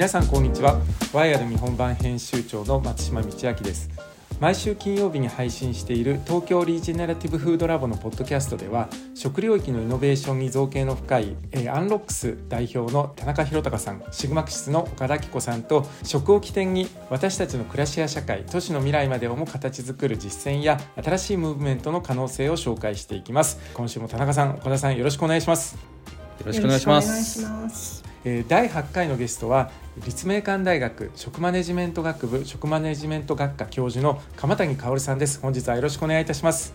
皆さんこんにちは。ワイヤード日本版編集長の松島道明です。毎週金曜日に配信している東京リージェネラティブフードラボのポッドキャストでは食領域のイノベーションに造形の深い、えー、アンロックス代表の田中宏隆さんシグマクシスの岡田紀子さんと食を起点に私たちの暮らしや社会都市の未来までをも形作る実践や新しいムーブメントの可能性を紹介していきます。今週も田中さん岡田さんよろしくお願いします。よろしくお願いします。第8回のゲストは立命館大学食マネジメント学部食マネジメント学科教授の鎌谷香織さんです。本日はよろしくお願いいたします。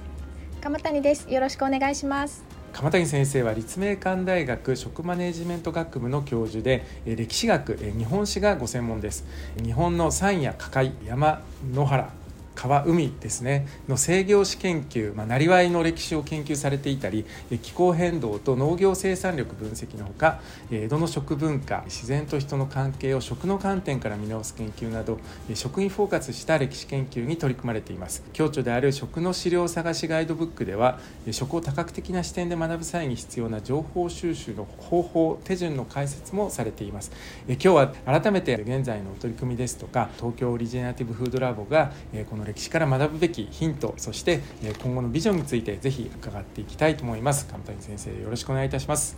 鎌谷です。よろしくお願いします。鎌谷先生は立命館大学食マネジメント学部の教授で歴史学日本史がご専門です。日本の山や加海山野原川海ですねの制御史研究、まあ、なりわいの歴史を研究されていたり気候変動と農業生産力分析のほか江戸の食文化自然と人の関係を食の観点から見直す研究など食にフォーカスした歴史研究に取り組まれています。共著である食の資料探しガイドブックでは食を多角的な視点で学ぶ際に必要な情報収集の方法手順の解説もされています。今日は改めて現在の取り組みですとか東京オリジナティブフードラボがこの歴史から学ぶべきヒントそして今後のビジョンについてぜひ伺っていきたいと思います上谷先生よろしくお願いいたします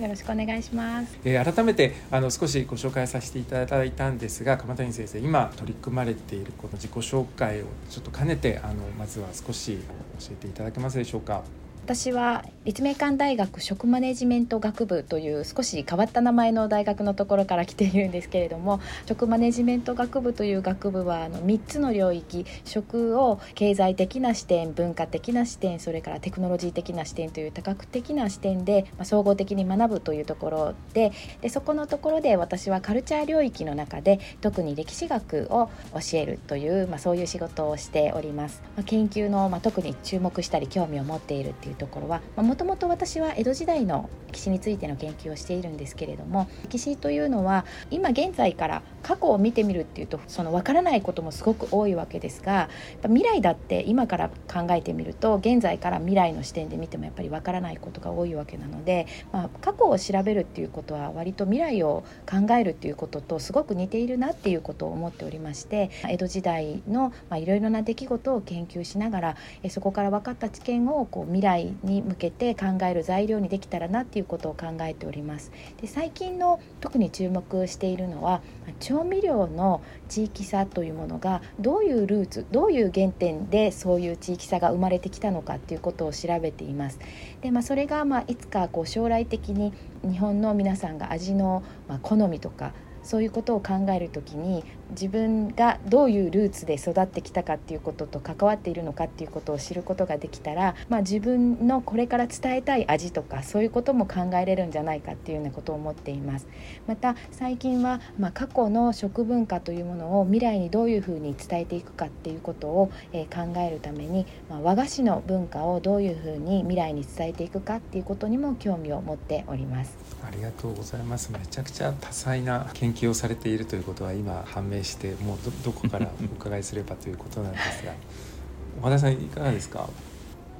よろしくお願いします。えー、改めてあの少しご紹介させていただいたんですが、鎌谷先生、今取り組まれているこの自己紹介をちょっと兼ねてあのまずは少し教えていただけますでしょうか。私は立命館大学食マネジメント学部という少し変わった名前の大学のところから来ているんですけれども食マネジメント学部という学部はあの3つの領域食を経済的な視点文化的な視点それからテクノロジー的な視点という多角的な視点で、まあ、総合的に学ぶというところででそこのところで私はカルチャー領域の中で特に歴史学を教えるという、まあ、そういう仕事をしております。まあ、研究の、まあ、特に注目したり興味を持っているっていういうところはもともと私は江戸時代の歴史についての研究をしているんですけれども歴史というのは今現在から過去を見てみるっていうとその分からないこともすごく多いわけですが未来だって今から考えてみると現在から未来の視点で見てもやっぱり分からないことが多いわけなので、まあ、過去を調べるっていうことは割と未来を考えるっていうこととすごく似ているなっていうことを思っておりまして江戸時代のいろいろな出来事を研究しながらそこから分かった知見をこう未来に向けて考える材料にできたらなっていうことを考えております。で最近の特に注目しているのは調味料の地域差というものがどういうルーツどういう原点でそういう地域差が生まれてきたのかっていうことを調べています。でまあ、それがまあいつかこう将来的に日本の皆さんが味のま好みとかそういうことを考える時に自分がどういうルーツで育ってきたかっていうことと関わっているのかっていうことを知ることができたら、まあ、自分のこれから伝えたい味とかそういうことも考えれるんじゃないかっていうようなことを思っています。また最近は、まあ、過去の食文化というものを未来にどういうふうに伝えていくかっていうことを、えー、考えるために、まあ、和菓子の文化をどういうふうに未来に伝えていくかっていうことにも興味を持っております。ありがとうございます。めちゃくちゃ多彩な研究をされているということは今判明してもうどこからお伺いすればということなんですが。岡田さんいかがですか？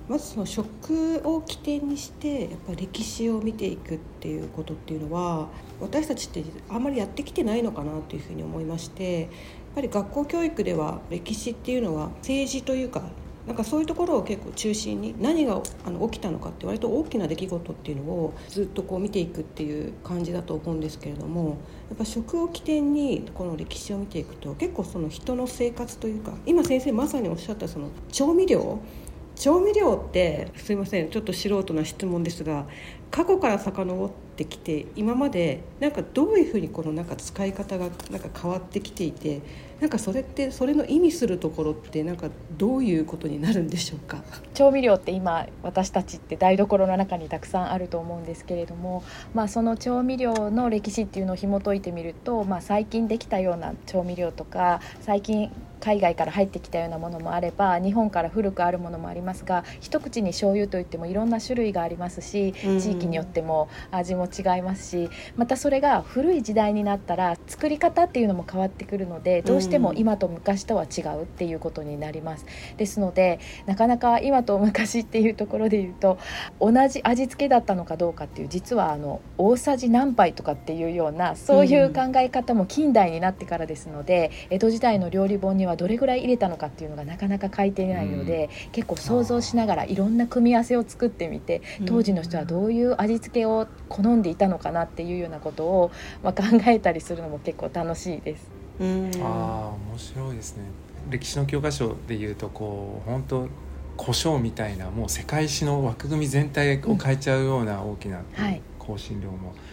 まずその食を起点にしてやっぱ歴史を見ていくっていうことっていうのは私たちってあんまりやってきてないのかなというふうに思いましてやっぱり学校教育では歴史っていうのは政治というかなんかそういうところを結構中心に何があの起きたのかって割と大きな出来事っていうのをずっとこう見ていくっていう感じだと思うんですけれどもやっぱ食を起点にこの歴史を見ていくと結構その人の生活というか今先生まさにおっしゃったその調味料？調味料ってすいませんちょっと素人な質問ですが過去から遡ってきて今までなんかどういうふうにこのなんか使い方がなんか変わってきていてなんかそれってそれの意味するところってなんかどういうことになるんでしょうか？調味料って今私たちって台所の中にたくさんあると思うんですけれども、まあ、その調味料の歴史っていうのを紐解いてみると、まあ、最近できたような調味料とか最近海外から入ってきたようなものもあれば日本から古くあるものもありますが一口に醤油といってもいろんな種類がありますし地域によっても味も違いますしまたそれが古い時代になったら作り方っていうのも変わってくるのでどうしても今と昔とは違うっていうことになります。ですのでなかなか今と昔っていうところで言うと同じ味付けだったのかどうかっていう実はあの大さじ何杯とかっていうようなそういう考え方も近代になってからですので、江戸時代の料理本にはどれぐらい入れたのかっていうのがなかなか書いていないので、結構想像しながらいろんな組み合わせを作ってみて当時の人はどういう味付けを好んでいたのかなっていうようなことを、まあ、考えたりするのも結構楽しいです。うん。あ面白いですね。歴史の教科書でいうとこう本当胡椒みたいなもう世界史の枠組み全体を変えちゃうような大きな香辛料もあ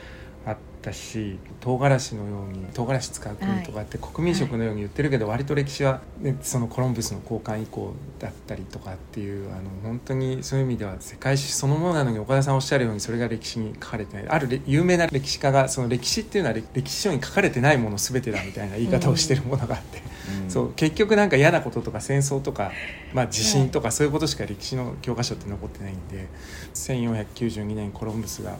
ったし唐辛子のように唐辛子使う国とかって国民食のように言ってるけど、割と歴史は、ね、そのコロンブスの交換以降だったりとかっていうあの本当にそういう意味では世界史そのものなのに岡田さんおっしゃるようにそれが歴史に書かれてない。ある有名な歴史家がその歴史っていうのは歴史書に書かれてないもの全てだみたいな言い方をしてるものがあって、うん、そう結局なんか嫌なこととか戦争とか、まあ、地震とかそういうことしか歴史の教科書って残ってないんで1492年コロンブスが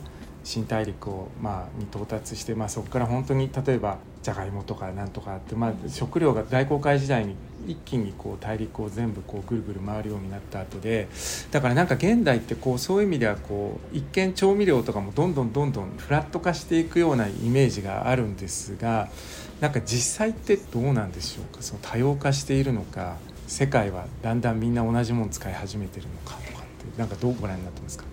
新大陸を、まあ、に到達して、まあ、そこから本当に例えばじゃがいもとかなんとかって、まあ、食料が大航海時代に一気にこう大陸を全部こうぐるぐる回るようになった後でだからなんか現代ってこうそういう意味ではこう一見調味料とかもどんどんどんどんフラット化していくようなイメージがあるんですがなんか実際ってどうなんでしょうか？その多様化しているのか世界はだんだんみんな同じもの使い始めてるのかとかってなんかどうご覧になってますか？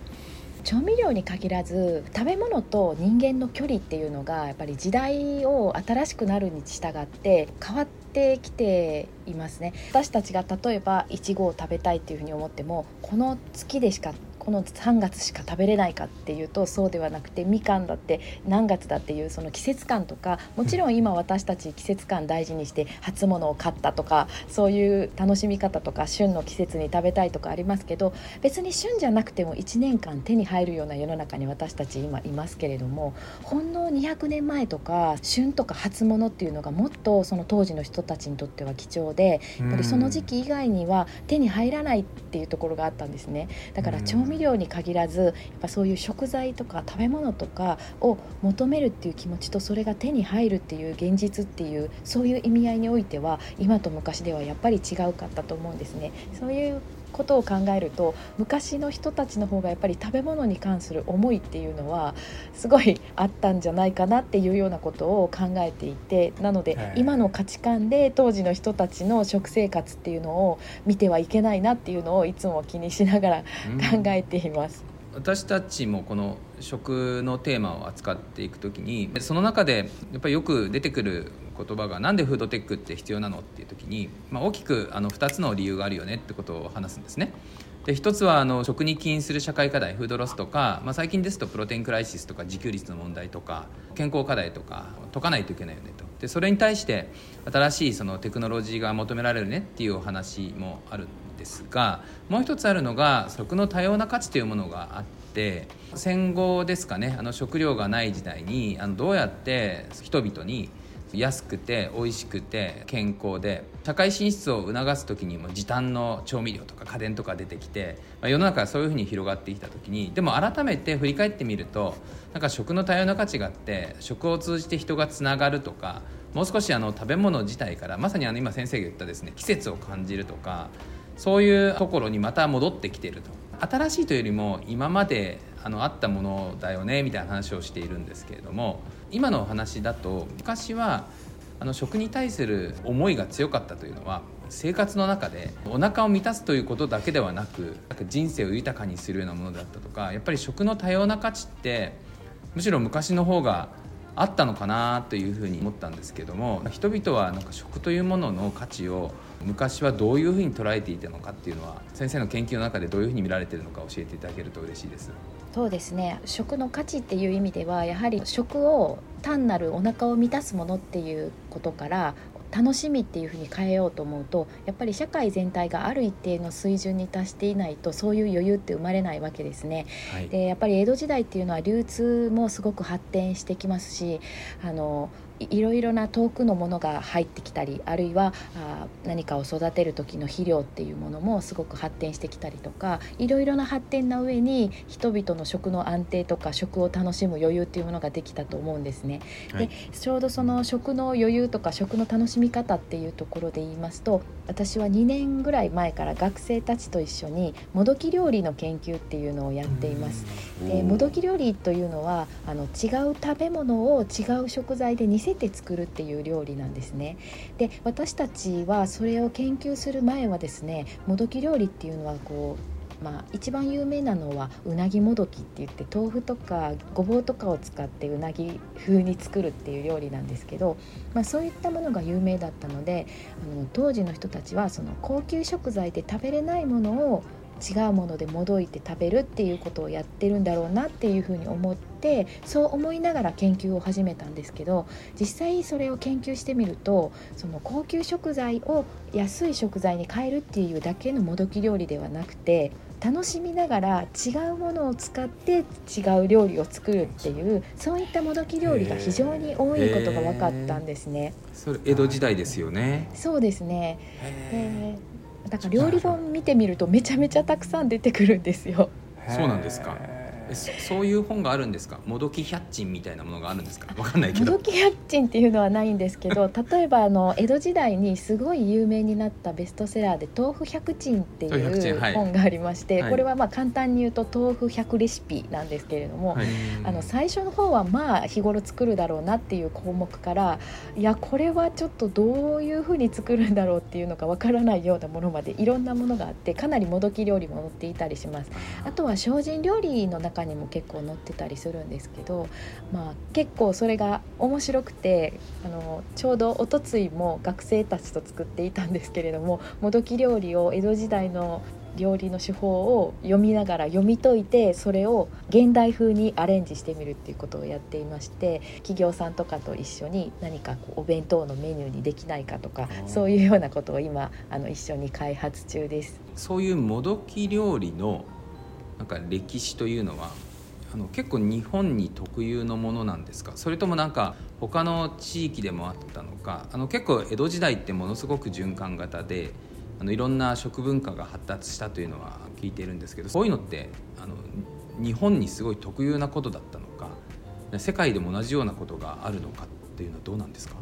調味料に限らず食べ物と人間の距離っていうのがやっぱり時代を新しくなるに従って変わってきていますね。私たちが例えばいちごを食べたいっていうふうに思ってもこの月でしかこの3月しか食べれないかっていうとそうではなくてみかんだって何月だっていうその季節感とかもちろん今私たち季節感大事にして初物を買ったとかそういう楽しみ方とか旬の季節に食べたいとかありますけど別に旬じゃなくても1年間手に入るような世の中に私たち今いますけれどもほんの200年前とか旬とか初物っていうのがもっとその当時の人たちにとっては貴重でやっぱりその時期以外には手に入らないっていうところがあったんですね。だから調味料に限らずやっぱそういう食材とか食べ物とかを求めるっていう気持ちとそれが手に入るっていう現実っていうそういう意味合いにおいては今と昔ではやっぱり違うかったと思うんですね。そういうことを考えると昔の人たちの方がやっぱり食べ物に関する思いっていうのはすごいあったんじゃないかなっていうようなことを考えていてなので今の価値観で当時の人たちの食生活っていうのを見てはいけないなっていうのをいつも気にしながら考えています。私たちもこの食のテーマを扱っていく時にその中でやっぱりよく出てくる言葉が「なんでフードテックって必要なの?」っていう時に、まあ、大きくあの2つの理由があるよねってことを話すんですね。で一つはあの食に起因する社会課題フードロスとか、まあ、最近ですとプロテインクライシスとか自給率の問題とか健康課題とか解かないといけないよねとでそれに対して新しいそのテクノロジーが求められるねっていうお話もあるんですがもう一つあるのが食の多様な価値というものがあって戦後ですかねあの食料がない時代にあのどうやって人々に安くて美味しくて健康で社会進出を促す時にも時短の調味料とか家電とか出てきて、まあ、世の中がそういうふうに広がってきた時にでも改めて振り返ってみるとなんか食の多様な価値があって食を通じて人がつながるとかもう少しあの食べ物自体からまさにあの今先生が言ったですね季節を感じるとかそういうところにまた戻ってきてると。新しいというよりも今まであのあったものだよねみたいな話をしているんですけれども今のお話だと昔はあの食に対する思いが強かったというのは生活の中でお腹を満たすということだけではなく人生を豊かにするようなものだったとかやっぱり食の多様な価値ってむしろ昔の方があったのかなというふうに思ったんですけども人々はなんか食というものの価値を昔はどういうふうに捉えていたのかっていうのは先生の研究の中でどういうふうに見られているのか教えていただけると嬉しいです。そうですね食の価値っていう意味ではやはり食を単なるお腹を満たすものっていうことから楽しみっていうふうに変えようと思うとやっぱり社会全体がある一定の水準に達していないとそういう余裕って生まれないわけですね。はい、でやっぱり江戸時代っていうのは流通もすごく発展してきますしあのいろいろな遠くのものが入ってきたりあるいはあ何かを育てる時の肥料っていうものもすごく発展してきたりとかいろいろな発展の上に人々の食の安定とか食を楽しむ余裕っていうものができたと思うんですね。はい、でちょうどその食の余裕とか食の楽しみ方っていうところで言いますと私は2年ぐらい前から学生たちと一緒にもどき料理の研究っていうのをやっています。でもどき料理というのはあの違う食べ物を違う食材で似せて作るっていう料理なんですね。で私たちはそれを研究する前はですねもどき料理っていうのはこうまあ、一番有名なのはうなぎもどきって言って豆腐とかごぼうとかを使ってうなぎ風に作るっていう料理なんですけど、まあ、そういったものが有名だったのであの当時の人たちはその高級食材で食べれないものを違うものでもどいて食べるっていうことをやってるんだろうなっていうふうに思ってそう思いながら研究を始めたんですけど実際それを研究してみるとその高級食材を安い食材に変えるっていうだけのもどき料理ではなくて楽しみながら違うものを使って違う料理を作るっていうそういったもどき料理が非常に多いことが分かったんですね。それ江戸時代ですよね。そうですね。だから料理本見てみるとめちゃめちゃたくさん出てくるんですよ。そうなんですか。そういう本があるんですか？もどき百珍みたいなものがあるんですか？わかんないけど。もどき百珍っていうのはないんですけど 例えばあの江戸時代にすごい有名になったベストセラーで「豆腐百珍」っていう本がありまして、はい、これはまあ簡単に言うと豆腐百レシピなんですけれども、はい、あの最初の方はまあ日頃作るだろうなっていう項目からいやこれはちょっとどういうふうに作るんだろうっていうのがわからないようなものまでいろんなものがあってかなりもどき料理も載っていたりします。あとは精進料理の中中にも結構載ってたりするんですけど、まあ、結構それが面白くてあのちょうどおとついも学生たちと作っていたんですけれどももどき料理を江戸時代の料理の手法を読みながら読み解いてそれを現代風にアレンジしてみるっていうことをやっていまして企業さんとかと一緒に何かこうお弁当のメニューにできないかとかそういうようなことを今あの一緒に開発中です。そういうもどき料理のなんか歴史というのはあの結構日本に特有のものなんですか？それともなんか他の地域でもあったのか？あの結構江戸時代ってものすごく循環型であのいろんな食文化が発達したというのは聞いているんですけどそういうのってあの日本にすごい特有なことだったのか？世界でも同じようなことがあるのかっていうのはどうなんですか？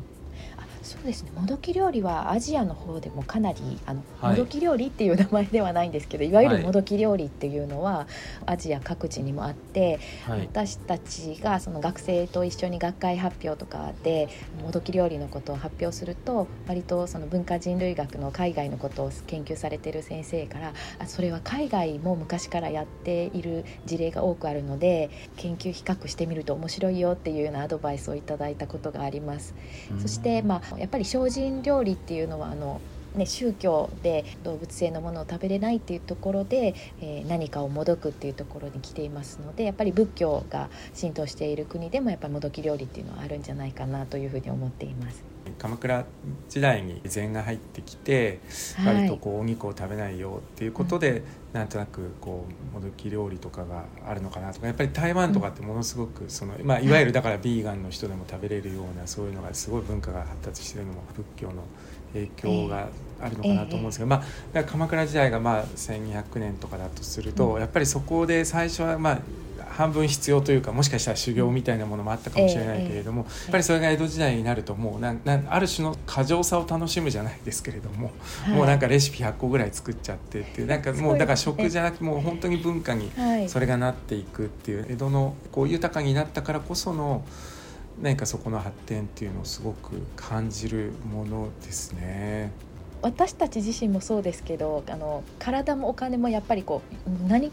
そうですね。もどき料理はアジアの方でもかなりあの、はい、もどき料理っていう名前ではないんですけどい。わゆるもどき料理っていうのは、アジア各地にもあって、はい、私たちがその学生と一緒に学会発表とかでもどき料理のことを発表すると割とその文化人類学の海外のことを研究されてる先生からあそれは海外も昔からやっている事例が多くあるので研究比較してみると面白いよっていうようなアドバイスをいただいたことがあります。そしてまあやっぱり精進料理っていうのはあのね、宗教で動物性のものを食べれないっていうところで、えー、何かをもどくっていうところに来ていますのでやっぱり仏教が浸透している国でもやっぱりもどき料理っていうのはあるんじゃないかなというふうに思っています。鎌倉時代に禅が入ってきて、割とこうお肉を食べないよっていうことで、うん、なんとなくこうもどき料理とかがあるのかなとかやっぱり台湾とかってものすごくその、まあ、いわゆるだからビーガンの人でも食べれるようなそういうのがすごい文化が発達してるのも仏教の影響があるのかなと思うんですけど、まあ、鎌倉時代がまあ1200年とかだとすると、やっぱりそこで最初はまあ半分必要というかもしかしたら修行みたいなものもあったかもしれないけれども、やっぱりそれが江戸時代になるともうななある種の過剰さを楽しむじゃないですけれども、もうなんかレシピ100個ぐらい作っちゃってっていうなんかもうだから食じゃなくてもう本当に文化にそれがなっていくっていう江戸のこう豊かになったからこその何かそこの発展っていうのをすごく感じるものですね。私たち自身もそうですけどあの体もお金もやっぱりこう何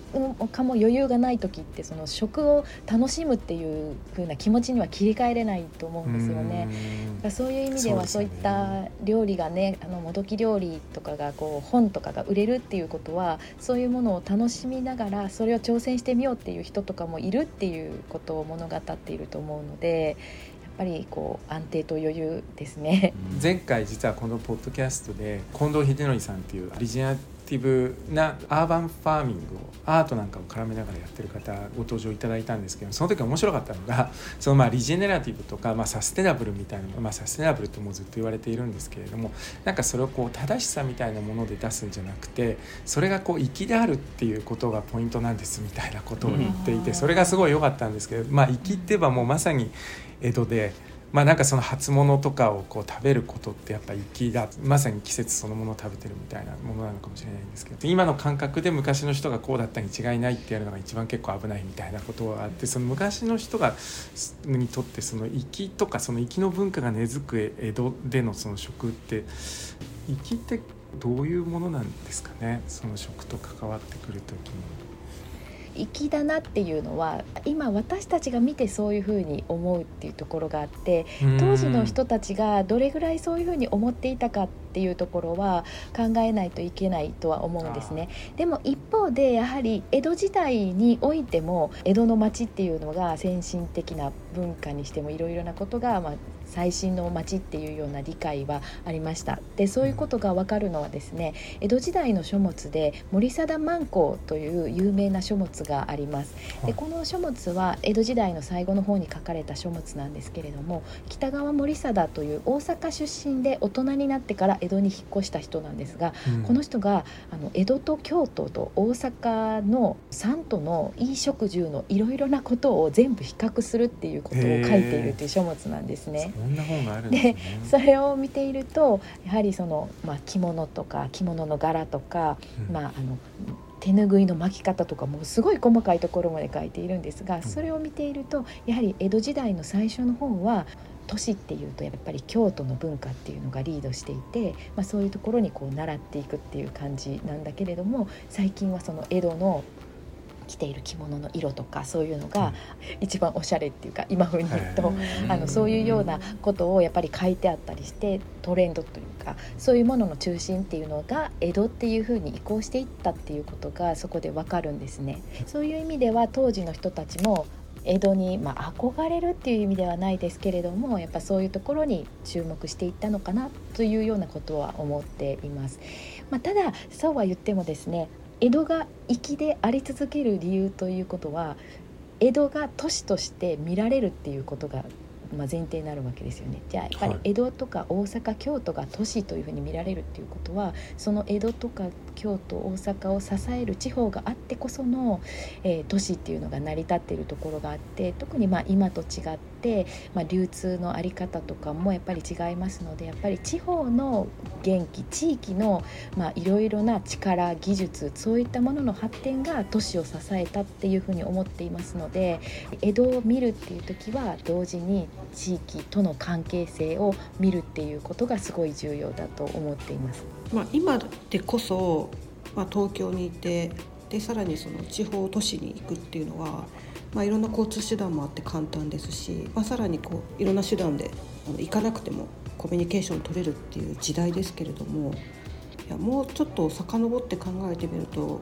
かも余裕がない時ってその食を楽しむっていう風な気持ちには切り替えれないと思うんですよね。そういう意味ではそういった料理がねあのもどき料理とかがこう本とかが売れるっていうことはそういうものを楽しみながらそれを挑戦してみようっていう人とかもいるっていうことを物語っていると思うのでぱりこう安定と余裕ですね。前回実はこのポッドキャストで近藤秀則さんっていうオリジナリティブなアーバンファーミングをアートなんかを絡めながらやってる方ご登場いただいたんですけどその時面白かったのが そのまあリジェネラティブとか、まあ、サステナブルみたいな、まあ、サステナブルってもうずっと言われているんですけれどもなんかそれをこう正しさみたいなもので出すんじゃなくてそれがこう粋であるっていうことがポイントなんですみたいなことを言っていてそれがすごい良かったんですけどまあ粋って言えばもうまさに江戸で。まあ、なんかその初物とかをこう食べることってやっぱ粋だまさに季節そのものを食べてるみたいなものなのかもしれないんですけど今の感覚で昔の人がこうだったに違いないってやるのが一番結構危ないみたいなことがあってその昔の人がにとってその粋とかその粋の文化が根付く江戸でのその食って粋ってどういうものなんですかね？その食と関わってくる時に。粋だなっていうのは今私たちが見てそういうふうに思うっていうところがあって当時の人たちがどれぐらいそういうふうに思っていたかっていうところは考えないといけないとは思うんですね。でも一方でやはり江戸時代においても江戸の町っていうのが先進的な文化にしてもいろいろなことがまあ最新の町っていうような理解はありました。でそういうことが分かるのはですね江戸時代の書物で森貞万光という有名な書物があります。でこの書物は江戸時代の最後の方に書かれた書物なんですけれども北川森貞という大阪出身で大人になってから江戸に引っ越した人なんですが、うん、この人があの江戸と京都と大阪の3都の衣食住のいろいろなことを全部比較するっていうことを書いているという書物なんですね。そんな本があるんで、ね、それを見ているとやはりその、まあ、着物とか着物の柄とか、うん、まああの手ぬぐいの巻き方とかもすごい細かいところまで書いているんですがそれを見ているとやはり江戸時代の最初の方は都市っていうとやっぱり京都の文化っていうのがリードしていて、まあ、そういうところにこう習っていくっていう感じなんだけれども最近はその江戸の着ている着物の色とかそういうのが一番おしゃれっていうか今風に言うと、あのそういうようなことをやっぱり書いてあったりしてトレンドというかそういうものの中心っていうのが江戸っていう風に移行していったっていうことがそこでわかるんですね。そういう意味では当時の人たちも江戸に、まあ、憧れるっていう意味ではないですけれどもやっぱそういうところに注目していったのかなというようなことは思っています。まあ、ただそうは言ってもですね江戸が粋であり続ける理由ということは江戸が都市として見られるっていうことがまあ、前提になるわけですよね。じゃあやっぱり江戸とか大阪、京都が都市というふうに見られるっていうことはその江戸とか京都大阪を支える地方があってこその、えー、都市っていうのが成り立っているところがあって特にまあ今と違って、まあ、流通の在り方とかもやっぱり違いますのでやっぱり地方の元気地域のいろいろな力技術そういったものの発展が都市を支えたっていうふうに思っていますので江戸を見るっていう時は同時に地域との関係性を見るっていうことがすごい重要だと思っています。まあ、今でこそ、まあ、東京にいてでさらにその地方都市に行くっていうのは、まあ、いろんな交通手段もあって簡単ですし、まあ、さらにこういろんな手段で行かなくてもコミュニケーション取れるっていう時代ですけれどもいやもうちょっと遡って考えてみると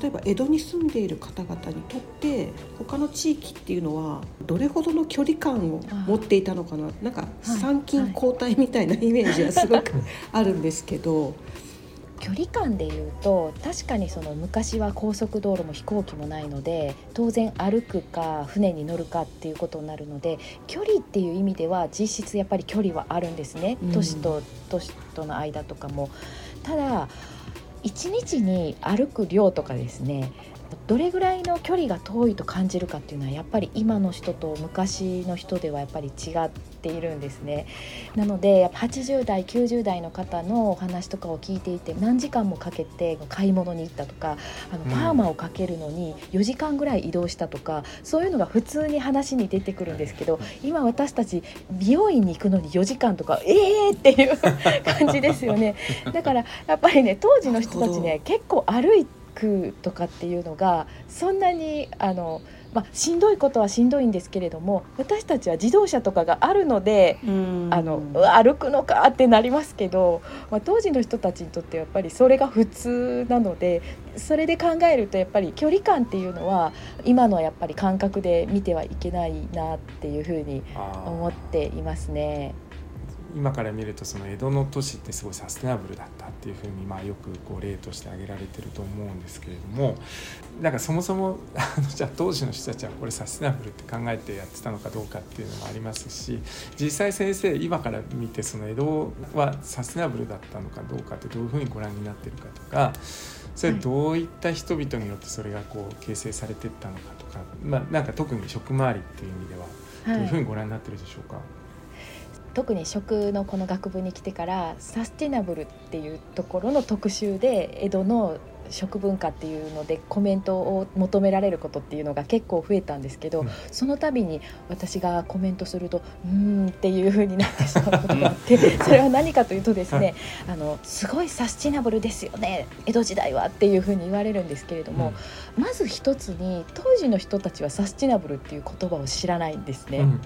例えば江戸に住んでいる方々にとって他の地域っていうのはどれほどの距離感を持っていたのかななんか参勤交代みたいなイメージはすごくあるんですけど。距離感でいうと確かにその昔は高速道路も飛行機もないので当然歩くか船に乗るかっていうことになるので距離っていう意味では実質やっぱり距離はあるんですね、都市と都市との間とかも。ただ1日に歩く量とかですねどれぐらいの距離が遠いと感じるかっていうのはやっぱり今の人と昔の人ではやっぱり違っているんですね。なので80代90代の方のお話とかを聞いていて何時間もかけて買い物に行ったとかあのパーマをかけるのに4時間ぐらい移動したとか、そういうのが普通に話に出てくるんですけど今私たち美容院に行くのに4時間とかええー、っていう感じですよね。だからやっぱりね当時の人たちね結構歩いてくとかっていうのがそんなにあの、まあ、しんどいことはしんどいんですけれども私たちは自動車とかがあるのであの歩くのかってなりますけど、まあ、当時の人たちにとってやっぱりそれが普通なのでそれで考えるとやっぱり距離感っていうのは今のやっぱり感覚で見てはいけないなっていうふうに思っていますね。今から見るとその江戸の都市ってすごいサステナブルだったっていうふうにまあよくこう例として挙げられてると思うんですけれどもなんかそもそも あのじゃあ当時の人たちはこれサステナブルって考えてやってたのかどうかっていうのもありますし実際先生今から見てその江戸はサステナブルだったのかどうかってどういうふうにご覧になってるかとかそれどういった人々によってそれがこう形成されていったのかとか、まあ、なんか特に食回りっていう意味ではどういうふうにご覧になってるでしょうか、はい特に食のこの学部に来てからサスティナブルっていうところの特集で江戸の食文化っていうのでコメントを求められることっていうのが結構増えたんですけど、うん、その度に私がコメントすると「うん」っていうふうになってしまうことがあって それは何かというとですねあのすごいサスティナブルですよね江戸時代はっていうふうに言われるんですけれども、うん、まず一つに当時の人たちはサスティナブルっていう言葉を知らないんですね、うん、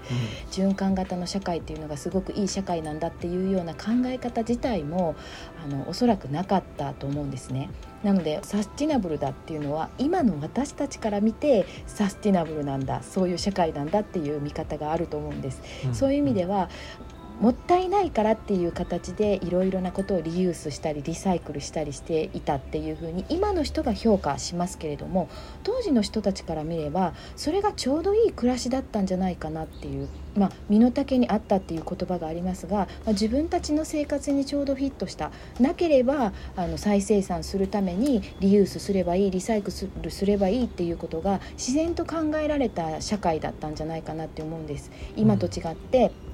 循環型の社会っていうのがすごくいい社会なんだっていうような考え方自体もあのおそらくなかったと思うんですね。なのでサスティナブルだっていうのは今の私たちから見てサスティナブルなんだそういう社会なんだっていう見方があると思うんです。うん、そういう意味ではもったいないからっていう形でいろいろなことをリユースしたりリサイクルしたりしていたっていうふうに今の人が評価しますけれども当時の人たちから見ればそれがちょうどいい暮らしだったんじゃないかなっていう、まあ、身の丈にあったっていう言葉がありますが、まあ、自分たちの生活にちょうどフィットしたなければあの再生産するためにリユースすればいいリサイクルすればいいっていうことが自然と考えられた社会だったんじゃないかなって思うんです。今と違って、うん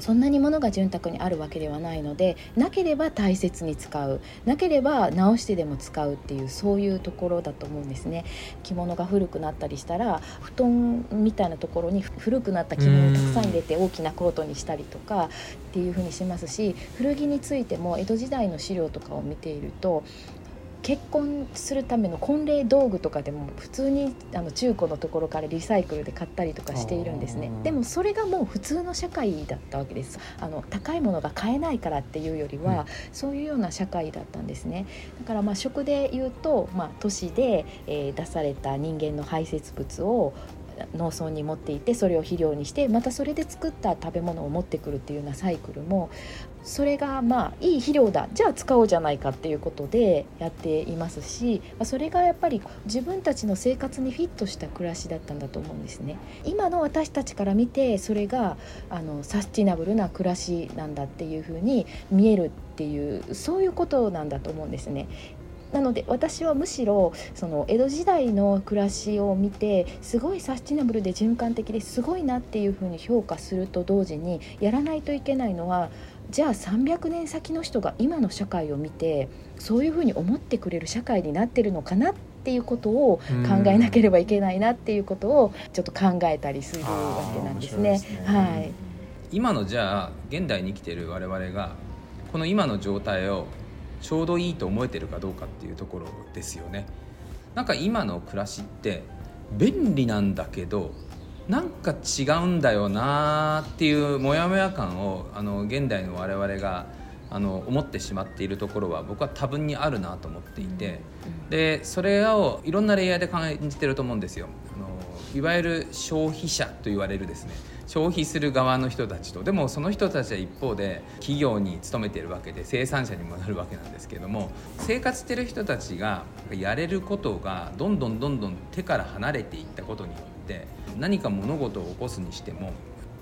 そんなに物が潤沢にあるわけではないのでなければ大切に使う。なければ直してでも使うっていうそういうところだと思うんですね。着物が古くなったりしたら布団みたいなところに古くなった着物をたくさん入れて大きなコートにしたりとかっていうふうにしますし古着についても江戸時代の資料とかを見ていると結婚するための婚礼道具とかでも普通にあの中古のところからリサイクルで買ったりとかしているんですね。でもそれがもう普通の社会だったわけです。あの高いものが買えないからっていうよりは、うん、そういうような社会だったんですね。だからまあ食で言うと、まあ、都市で、えー、出された人間の排泄物を農村に持っていてそれを肥料にしてまたそれで作った食べ物を持ってくるっていうようなサイクルもそれがまあいい肥料だじゃあ使おうじゃないかっていうことでやっていますしそれがやっぱり自分たちの生活にフィットした暮らしだったんだと思うんですね。今の私たちから見てそれがあのサスティナブルな暮らしなんだっていうふうに見えるっていうそういうことなんだと思うんですね。なので私はむしろその江戸時代の暮らしを見てすごいサスティナブルで循環的ですごいなっていうふうに評価すると同時にやらないといけないのはじゃあ300年先の人が今の社会を見てそういうふうに思ってくれる社会になってるのかなっていうことを考えなければいけないなっていうことをちょっと考えたりするわけなんですね。すねはい、今のじゃあ現代に生きてる我々がこの今の状態をちょうどいいと思えてるかどうかっていうところですよね。なんか今の暮らしって便利なんだけどなんか違うんだよなっていうモヤモヤ感をあの現代の我々があの思ってしまっているところは僕は多分にあるなと思っていて、でそれをいろんなレイヤーで感じてると思うんですよ。あのいわゆる消費者と言われるですね消費する側の人たちと。でもその人たちは一方で企業に勤めているわけで生産者にもなるわけなんですけども生活してる人たちがやれることがどんどんどんどん手から離れていったことによって何か物事を起こすにしても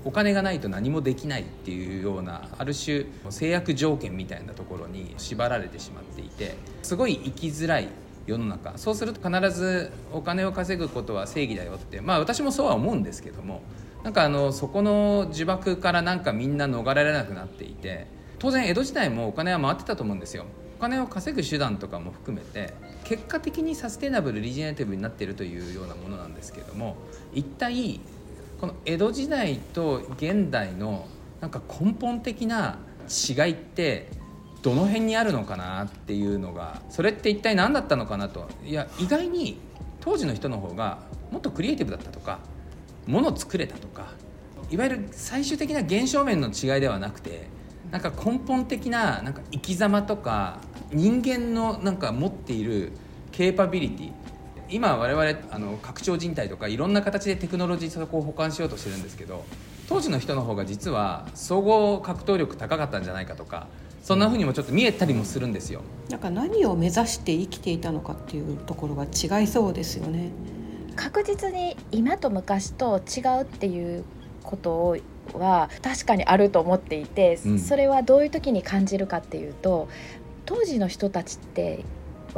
お金がないと何もできないっていうようなある種制約条件みたいなところに縛られてしまっていてすごい生きづらい世の中。そうすると必ずお金を稼ぐことは正義だよって。まあ私もそうは思うんですけどもなんかあのそこの呪縛からなんかみんな逃れられなくなっていて当然江戸時代もお金は回ってたと思うんですよ。お金を稼ぐ手段とかも含めて結果的にサステナブルリジェネティブになっているというようなものなんですけども一体この江戸時代と現代のなんか根本的な違いってどの辺にあるのかなっていうのがそれって一体何だったのかなと。いや意外に当時の人の方がもっとクリエイティブだったとかもの作れたとかいわゆる最終的な現象面の違いではなくてなんか根本的ななんか生き様とか人間のなんか持っているケーパビリティ今我々あの拡張人体とかいろんな形でテクノロジーそこを保管しようとしてるんですけど当時の人の方が実は総合格闘力高かったんじゃないかとかそんなふうにもちょっと見えたりもするんですよ。なんか何を目指して生きていたのかっていうところが違いそうですよね。確実に今と昔と違うっていうことは確かにあると思っていて、うんそれはどういう時に感じるかっていうと当時の人たちって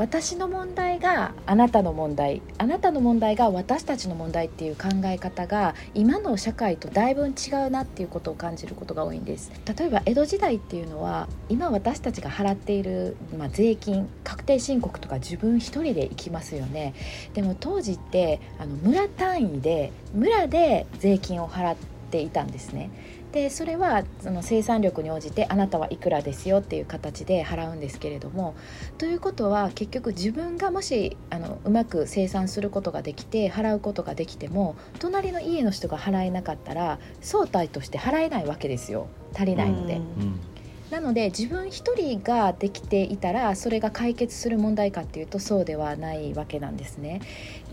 私の問題があなたの問題あなたの問題が私たちの問題っていう考え方が今の社会とだいぶ違うなっていうことを感じることが多いんです。例えば江戸時代っていうのは今私たちが払っている、まあ、税金確定申告とか自分一人で行きますよね。でも当時ってあの村単位で村で税金を払っていたんですね。でそれはその生産力に応じてあなたはいくらですよっていう形で払うんですけれどもということは結局自分がもしあのうまく生産することができて払うことができても隣の家の人が払えなかったら総体として払えないわけですよ足りないので。うんなので自分一人ができていたらそれが解決する問題かっていうとそうではないわけなんですね。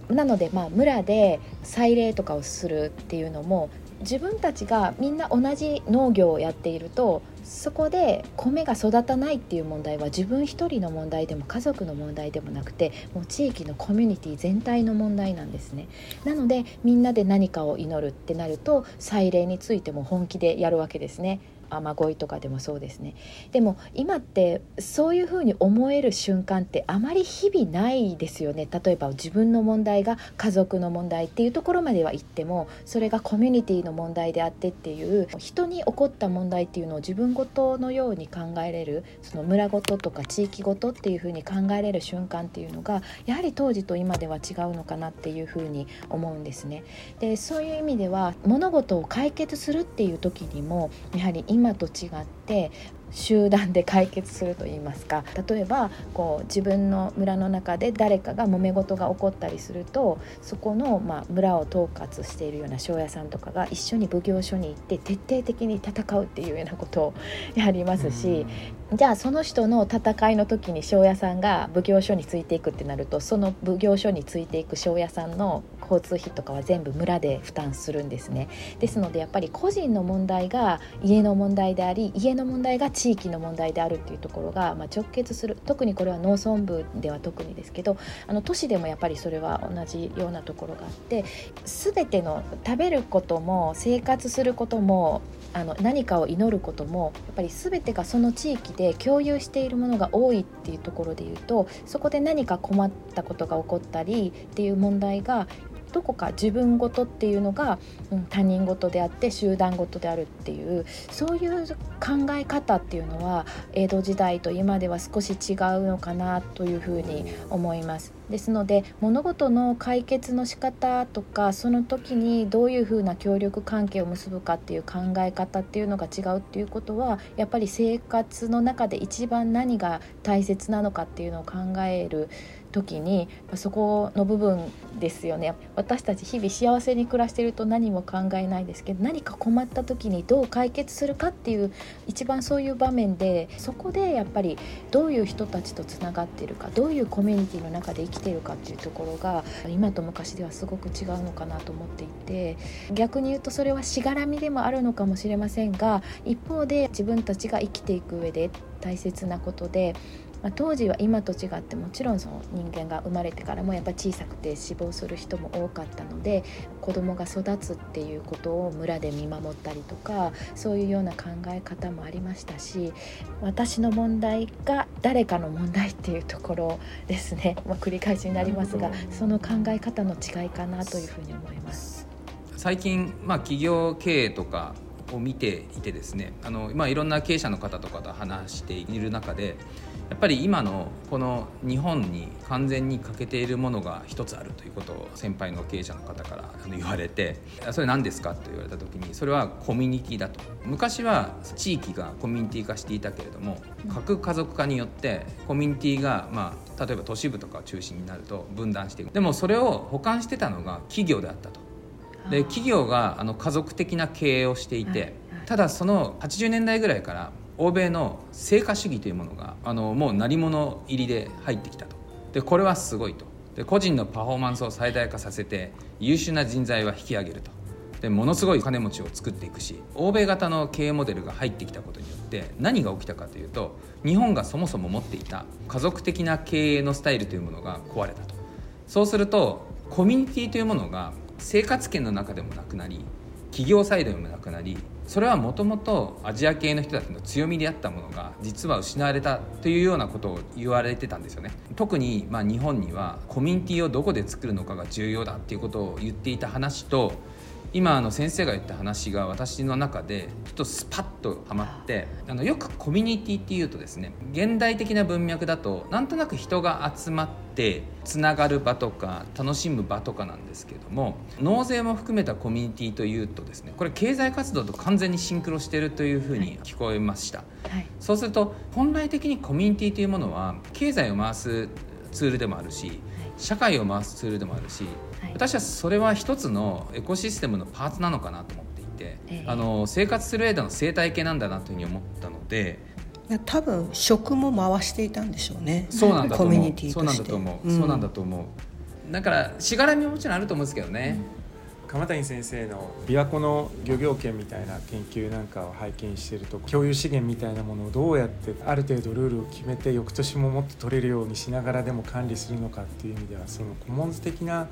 なのでまあ村で祭礼とかをするっていうのも自分たちがみんな同じ農業をやっているとそこで米が育たないっていう問題は自分一人の問題でも家族の問題でもなくてもう地域のコミュニティ全体の問題なんですね。なのでみんなで何かを祈るってなると祭礼についても本気でやるわけですね。雨乞いとかでもそうですねでも今ってそういうふうに思える瞬間ってあまり日々ないですよね例えば自分の問題が家族の問題っていうところまでは行ってもそれがコミュニティの問題であってっていう人に起こった問題っていうのを自分ごとのように考えれるその村ごととか地域ごとっていうふうに考えれる瞬間っていうのがやはり当時と今では違うのかなっていうふうに思うんですね。でそういう意味では物事を解決するっていう時にもやはり今と違って集団で解決すると言いますか。例えばこう自分の村の中で誰かが揉め事が起こったりするとそこの、まあ、村を統括しているような庄屋さんとかが一緒に奉行所に行って徹底的に戦うっていうようなことをやりますし、じゃあその人の戦いの時に庄屋さんが奉行所についていくってなるとその奉行所についていく庄屋さんの交通費とかは全部村で負担するんですね。ですのでやっぱり個人の問題が家の問題であり家の問題が地域の問題であるっていうところが、まあ、直結する。特にこれは農村部では特にですけどあの都市でもやっぱりそれは同じようなところがあって全ての食べることも生活することもあの何かを祈ることもやっぱり全てがその地域で共有しているものが多いっていうところで言うとそこで何か困ったことが起こったりっていう問題がどこか自分ごとっていうのが、他人事であって集団事であるっていうそういう考え方っていうのは江戸時代と今では少し違うのかなというふうに思います。ですので物事の解決の仕方とかその時にどういうふうな協力関係を結ぶかっていう考え方っていうのが違うっていうことはやっぱり生活の中で一番何が大切なのかっていうのを考える時にそこの部分ですよね私たち日々幸せに暮らしていると何も考えないですけど何か困った時にどう解決するかっていう一番そういう場面でそこでやっぱりどういう人たちとつながってるかどういうコミュニティの中で生きてるかっていうところが今と昔ではすごく違うのかなと思っていて逆に言うとそれはしがらみでもあるのかもしれませんが一方で自分たちが生きていく上で大切なことでまあ、当時は今と違ってもちろんその人間が生まれてからもやっぱ小さくて死亡する人も多かったので子供が育つっていうことを村で見守ったりとかそういうような考え方もありましたし私の問題が誰かの問題っていうところですね、まあ、繰り返しになりますがその考え方の違いかなというふうに思います。最近、まあ、企業経営とかを見ていてですねあの、まあ、いろんな経営者の方とかと話している中でやっぱり今のこの日本に完全に欠けているものが一つあるということを先輩の経営者の方から言われて「それ何ですか?」と言われた時にそれはコミュニティだと。昔は地域がコミュニティ化していたけれども核家族化によってコミュニティがまあ例えば都市部とかを中心になると分断していく。でもそれを補完してたのが企業であったと。で企業があの家族的な経営をしていて、ただその80年代ぐらいから欧米の成果主義というものがあのもう鳴り物入りで入ってきたと。でこれはすごいと。で個人のパフォーマンスを最大化させて優秀な人材は引き上げると。でものすごい金持ちを作っていくし欧米型の経営モデルが入ってきたことによって何が起きたかというと日本がそもそも持っていた家族的な経営のスタイルというものが壊れたと。そうするとコミュニティというものが生活圏の中でもなくなり企業サイドでもなくなりそれはもともとアジア系の人たちの強みであったものが実は失われたというようなことを言われてたんですよね。特にまあ日本にはコミュニティをどこで作るのかが重要だっていうことを言っていた話と今あの先生が言った話が私の中でちょっとスパッとはまってあのよくコミュニティっていうとですね現代的な文脈だとなんとなく人が集まってつながる場とか楽しむ場とかなんですけれども納税も含めたコミュニティというとですねこれ経済活動と完全にシンクロしてるというふうに聞こえました、はい、そうすると本来的にコミュニティというものは経済を回すツールでもあるし社会を回すツールでもあるし私はそれは一つのエコシステムのパーツなのかなと思っていて、えー、あの生活する上での生態系なんだなというふうに思ったので。多分食も回していたんでしょうね。そうなんだと思う。そうなんだと思う、うん、そうなんだと思う。だからしがらみももちろんあると思うんですけどね、うん、鎌谷先生の琵琶湖の漁業権みたいな研究なんかを拝見していると共有資源みたいなものをどうやってある程度ルールを決めて翌年ももっと取れるようにしながらでも管理するのかっていう意味ではそのコモンズ的な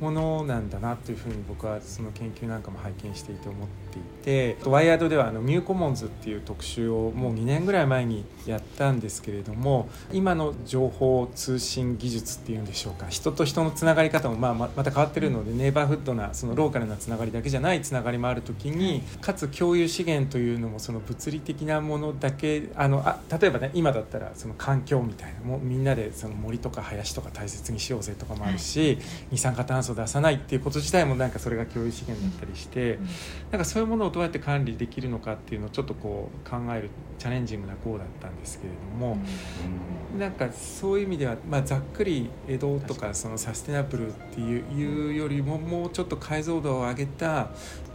ものなんだなというふうに僕はその研究なんかも拝見していて思っていてワイヤードではあのニューコモンズっていう特集をもう2年ぐらい前にやったんですけれども今の情報通信技術っていうんでしょうか人と人のつながり方もまあまた変わってるのでネイバーフッドなそのローカルなつながりだけじゃないつながりもある時にかつ共有資源というのもその物理的なものだけあのあ例えばね今だったらその環境みたいなもうみんなでその森とか林とか大切にしようぜとかもあるし二酸化炭素出さないっていうこと自体もなんかそれが共有資源だったりして、なんかそういうものをどうやって管理できるのかっていうのをちょっとこう考えるチャレンジングな号だったんですけれども、なんかそういう意味では、まあ、ざっくり江戸とかそのサステナブルっていうよりももうちょっと解像度を上げた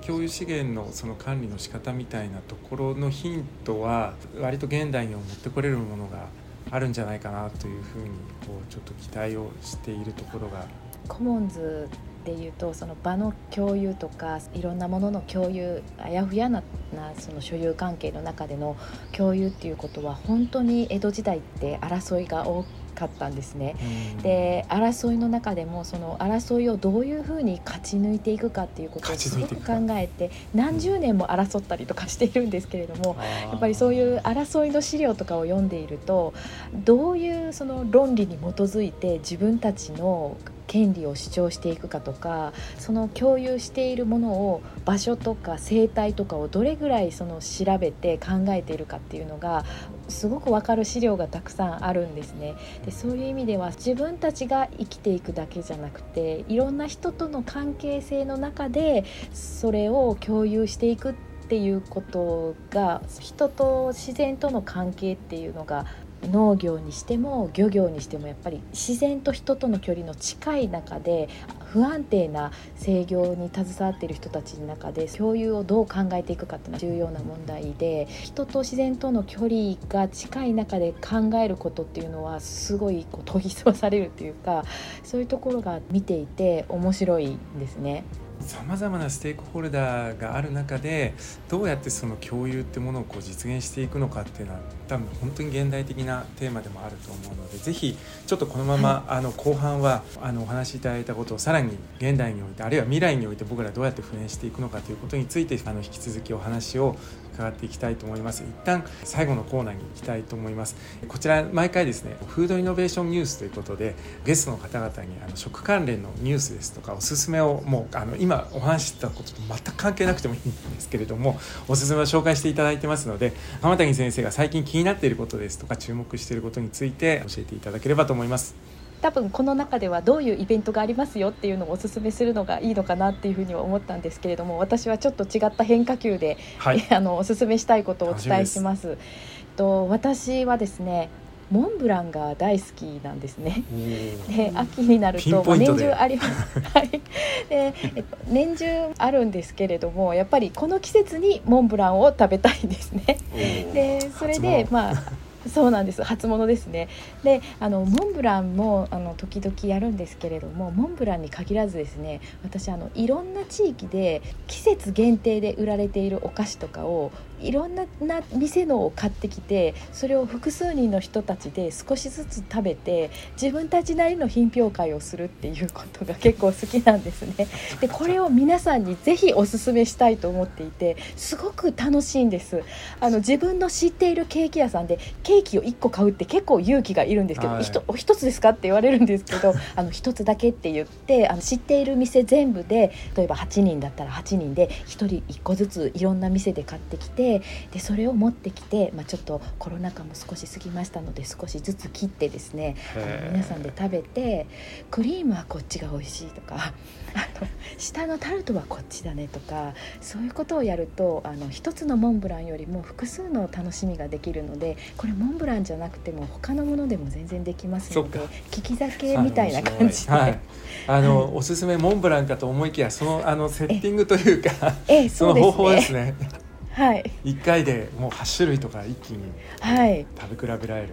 共有資源のその管理の仕方みたいなところのヒントは割と現代に持ってこれるものがあるんじゃないかなというふうにこうちょっと期待をしているところが。コモンズでいうとその場の共有とかいろんなものの共有あやふやななその所有関係の中での共有っていうことは本当に江戸時代って争いが多かったんですね。で争いの中でもその争いをどういうふうに勝ち抜いていくかっていうことをすごく考えて何十年も争ったりとかしているんですけれどもやっぱりそういう争いの資料とかを読んでいるとどういうその論理に基づいて自分たちの権利を主張していくかとかその共有しているものを場所とか生態とかをどれぐらいその調べて考えているかっていうのがすごく分かる資料がたくさんあるんですね。でそういう意味では自分たちが生きていくだけじゃなくていろんな人との関係性の中でそれを共有していくっていうことが人と自然との関係っていうのが農業にしても漁業にしてもやっぱり自然と人との距離の近い中で不安定な制御に携わっている人たちの中で共有をどう考えていくかっていうのは重要な問題で人と自然との距離が近い中で考えることっていうのはすごいこう研ぎ澄まされるというかそういうところが見ていて面白いんですね。さまざまなステークホルダーがある中でどうやってその共有ってものをこう実現していくのかっていうのは多分本当に現代的なテーマでもあると思うのでぜひちょっとこのまま、あの後半はあのお話しいただいたことをさらに現代においてあるいは未来において僕らどうやって復縁していくのかということについてあの引き続きお話を伺っていきたいと思います一旦最後のコーナーに行きたいと思いますこちら毎回ですねフードイノベーションニュースということでゲストの方々にあの食関連のニュースですとかおすすめをもうあの今お話ししたことと全く関係なくてもいいんですけれどもおすすめを紹介していただいてますので浜谷先生が最近気になっていることですとか注目していることについて教えていただければと思います。多分この中ではどういうイベントがありますよっていうのをお勧めするのがいいのかなっていうふうには思ったんですけれども私はちょっと違った変化球で、はい、あのお勧めしたいことをお伝えします。と私はですねモンブランが大好きなんですね。で秋になると年中あります。はい。で、えっと、年中あるんですけれどもやっぱりこの季節にモンブランを食べたいですね。でそれでまあそうなんです。初物ですね。であのモンブランもあの時々やるんですけれどもモンブランに限らずですね私あのいろんな地域で季節限定で売られているお菓子とかをいろんなな店のを買ってきてそれを複数人の人たちで少しずつ食べて自分たちなりの品評会をするっていうことが 結構好きなんですね。でこれを皆さんにぜひおすすめしたいと思っていてすごく楽しいんです。あの自分の知っているケーキ屋さんでケーキを1個買うって結構勇気がいるんですけど、はい、お一つですかって言われるんですけど あの1つだけって言ってあの知っている店全部で例えば8人だったら8人で1人1個ずついろんな店で買ってきてでそれを持ってきて、まあ、ちょっとコロナ禍も少し過ぎましたので少しずつ切ってですねあの皆さんで食べてクリームはこっちが美味しいとかあの下のタルトはこっちだねとかそういうことをやるとあの一つのモンブランよりも複数の楽しみができるのでこれモンブランじゃなくても他のものでも全然できますので利き酒みたいな感じで。はい。あの、はい、おすすめモンブランかと思いきやそのあのセッティングというかええその方法ですね。はい、1回でもう8種類とか一気に食べ比べられる、はい、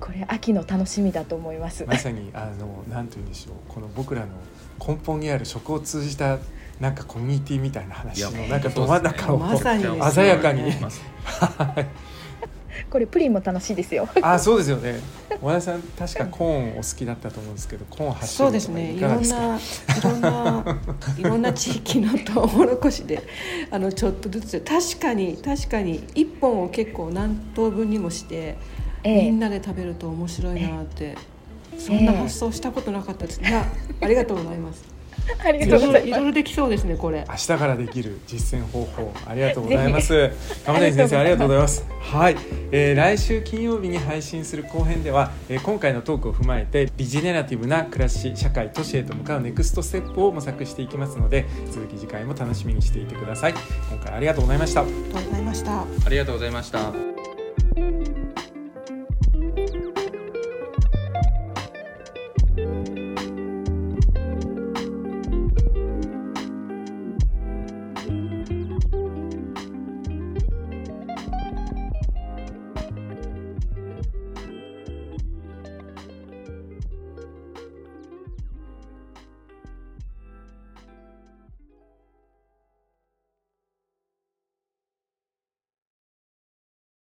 これ秋の楽しみだと思います。まさにあの何て言うんでしょう。この僕らの根本にある食を通じたなんかコミュニティみたいな話のなんかど真ん中を、ま、鮮やかに。これプリンも楽しいですよ。あ、そうですよね。和田さん確かコーンお好きだったと思うんですけど、コーン発祥そうですね。いろんないろんな いろんな地域のトウモロコシであのちょっとずつ確かに確かに一本を結構何等分にもして、ええ、みんなで食べると面白いなって、え、そんな発想したことなかったです。いやありがとうございます。ありがとうございます。いろいろできそうですね、これ。明日からできる実践方法、ありがとうございます。玉谷先生、ありがとうございます。はい、えー、来週金曜日に配信する後編では、えー、今回のトークを踏まえて、リジネラティブな暮らし、社会、都市へと向かうネクストステップを模索していきますので、続き次回も楽しみにしていてください。今回ありがとうございました。ありがとうございました。ありがとうございました。